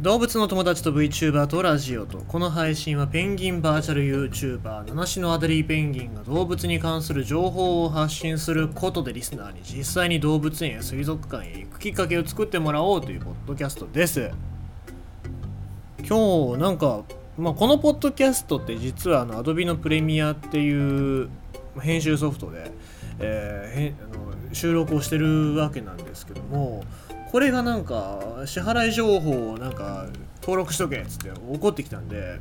動物の友達と VTuber とラジオとこの配信はペンギンバーチャル YouTuber 七種のアデリーペンギンが動物に関する情報を発信することでリスナーに実際に動物園や水族館へ行くきっかけを作ってもらおうというポッドキャストです。今日なんか、まあ、このポッドキャストって実はあの Adobe のプレミアっていう編集ソフトで、えー、あの収録をしてるわけなんですけどもこれがなんか支払い情報をなんか登録しとけっつって怒ってきたんで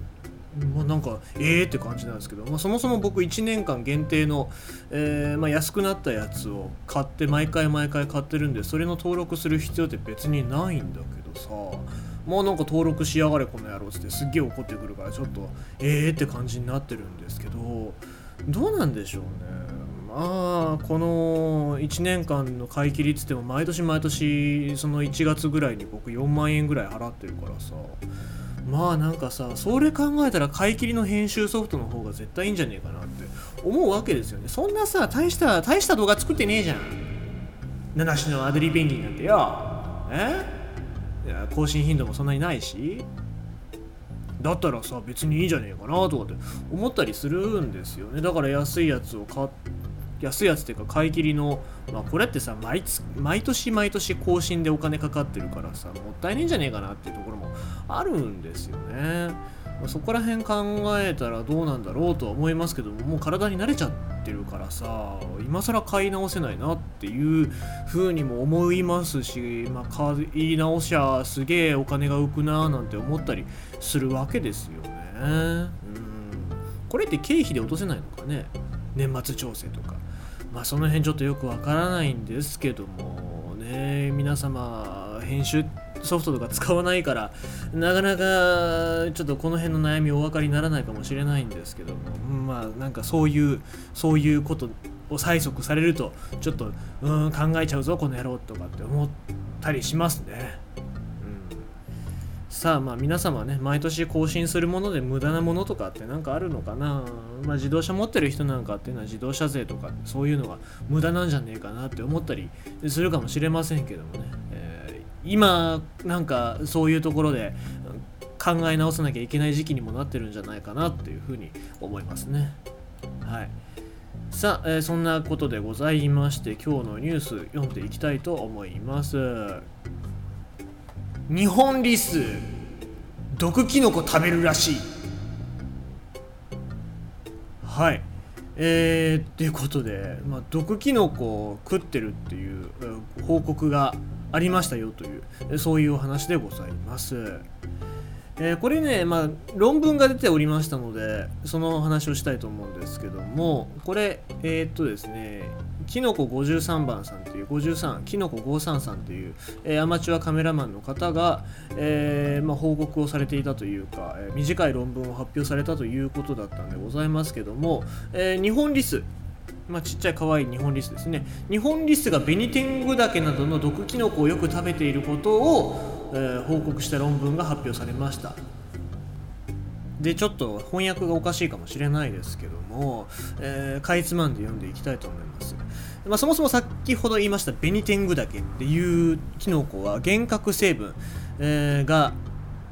まあ、なんかええー、って感じなんですけど、まあ、そもそも僕1年間限定の、えー、まあ、安くなったやつを買って毎回毎回買ってるんでそれの登録する必要って別にないんだけどさもうなんか登録しやがれこの野郎っつってすっげえ怒ってくるからちょっとええー、って感じになってるんですけどどうなんでしょうね。まあこの1年間の買い切りっつっても毎年毎年その1月ぐらいに僕4万円ぐらい払ってるからさ。まあなんかさそれ考えたら買い切りの編集ソフトの方が絶対いいんじゃねえかなって思うわけですよね。そんなさ大した大した動画作ってねえじゃん。七種のアデリペンギンなんて。よえ？いや更新頻度もそんなにないし。だったらさ別にいいんじゃねえかなとかって思ったりするんですよね。だから安いやつを買って安いやつっていうか買い切りの、まあ、これってさ毎毎年毎年更新でお金かかってるからさもったいねえんじゃねえかなっていうところもあるんですよね、まあ、そこら辺考えたらどうなんだろうとは思いますけどももう体に慣れちゃってるからさ今更買い直せないなっていう風にも思いますし、まあ、買い直しゃすげえお金が浮くななんて思ったりするわけですよね。うん。これって経費で落とせないのかね？年末調整とかまあその辺ちょっとよくわからないんですけどもね皆様編集ソフトとか使わないからなかなかちょっとこの辺の悩みお分かりにならないかもしれないんですけどもまあなんかそういうそういうことを催促されるとちょっとうん考えちゃうぞこの野郎とかって思ったりしますね。さあまあ皆様ね毎年更新するもので無駄なものとかって何かあるのかな？まあ自動車持ってる人なんかっていうのは自動車税とかそういうのが無駄なんじゃねえかなって思ったりするかもしれませんけどもね、えー、今なんかそういうところで考え直さなきゃいけない時期にもなってるんじゃないかなっていうふうに思いますね。はい。さあ、えー、そんなことでございまして今日のニュース読んでいきたいと思います。日本リス毒キノコ食べるらしいはいえー、っていうことで、まあ、毒キノコを食ってるっていう報告がありましたよというそういうお話でございます。えー、これね、まあ、論文が出ておりましたので、その話をしたいと思うんですけども、これ、えー、っとですね、きのこ53番さんという、53、きのこ53さんという、えー、アマチュアカメラマンの方が、えまあ、報告をされていたというか、え短い論文を発表されたということだったんでございますけども、え日本リス、まあ、ちっちゃい可愛い日本リスですね。日本リスがベニテングダケなどの毒キノコをよく食べていることを、えー、報告した論文が発表されましたでちょっと翻訳がおかしいかもしれないですけども、えー、かいつまんで読んでいきたいと思います、まあ、そもそも先ほど言いましたベニテングダケっていうキノコは幻覚成分、えー、が、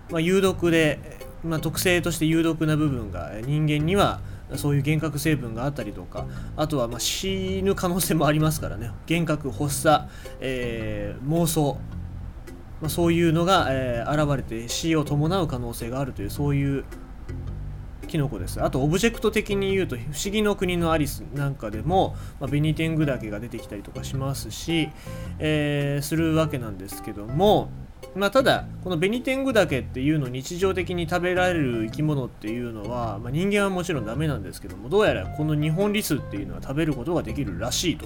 まあ、有毒で、まあ、特性として有毒な部分が人間にはそういう幻覚成分があったりとかあとはま死ぬ可能性もありますからね。幻覚発作、えー、妄想。ま、そういうのが、えー、現れて死を伴う可能性があるというそういうキノコです。あとオブジェクト的に言うと「不思議の国のアリス」なんかでも、まあ、ベニテングダケが出てきたりとかしますし、えー、するわけなんですけどもまあ、ただこのベニテングダケっていうのを日常的に食べられる生き物っていうのは、まあ、人間はもちろんダメなんですけどもどうやらこのニホンリスっていうのは食べることができるらしいと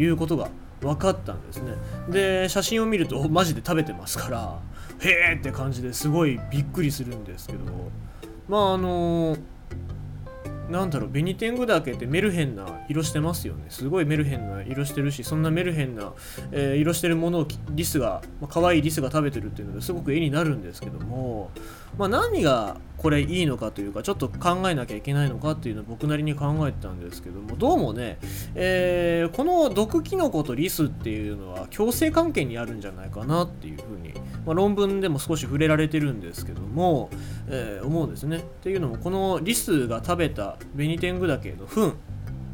いうことが分かったんですね。で写真を見るとマジで食べてますからへえって感じですごいびっくりするんですけど。まああのー、なんだろうベニテングダケってメルヘンな色してますよねすごいメルヘンな色してるしそんなメルヘンな、えー、色してるものをリスが、まあ、可愛いリスが食べてるっていうのですごく絵になるんですけどもまあ、何がこれいいのかというかちょっと考えなきゃいけないのかっていうのを僕なりに考えてたんですけどもどうもね、えー、この毒キノコとリスっていうのは共生関係にあるんじゃないかなっていうふうに、まあ、論文でも少し触れられてるんですけども、えー、思うんですね。っていうのもこのリスが食べたベニテングダケの糞。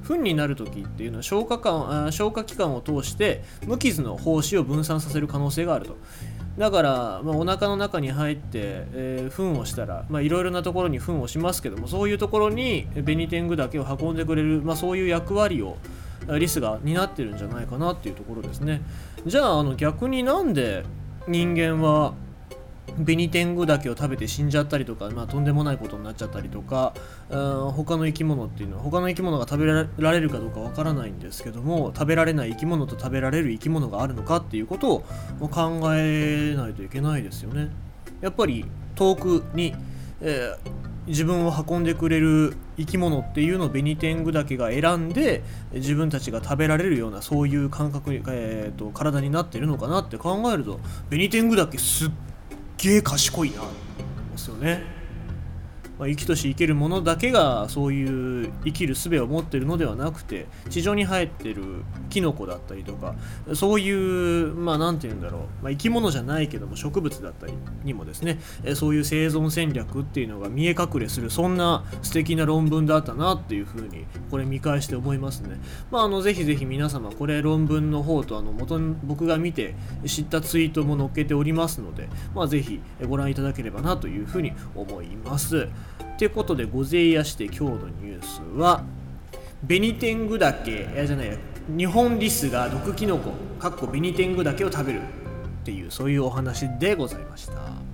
糞になる時っていうのは消化管消化器官を通して無傷の胞子を分散させる可能性があると。だから、まあ、お腹の中に入って、えー、糞をしたらいろいろなところに糞をしますけどもそういうところにベニテングだけを運んでくれる、まあ、そういう役割をリスが担ってるんじゃないかなっていうところですね。じゃああの逆になんで人間はベニテングダケを食べて死んじゃったりとか、まあ、とんでもないことになっちゃったりとか他の生き物っていうのは他の生き物が食べられるかどうかわからないんですけども食べられない生き物と食べられる生き物があるのかっていうことを考えないといけないですよね。やっぱり遠くに、えー、自分を運んでくれる生き物っていうのをベニテングダケが選んで自分たちが食べられるようなそういう感覚、えーと、と体になってるのかなって考えるとベニテングダケすっげえ賢いなですよね。まあ、生きとし生けるものだけがそういう生きる術を持っているのではなくて地上に生えてるキノコだったりとかそういうまあ何て言うんだろう、まあ、生き物じゃないけども植物だったりにもですねそういう生存戦略っていうのが見え隠れするそんな素敵な論文だったなっていうふうにこれ見返して思いますね。まああのぜひぜひ皆様これ論文の方とあの元僕が見て知ったツイートも載っけておりますので、まあ、ぜひご覧いただければなというふうに思います。ってことでごぜいやして今日のニュースはベニテングダケじゃない日本リスが毒キノコかっこベニテングダケを食べるっていうそういうお話でございました。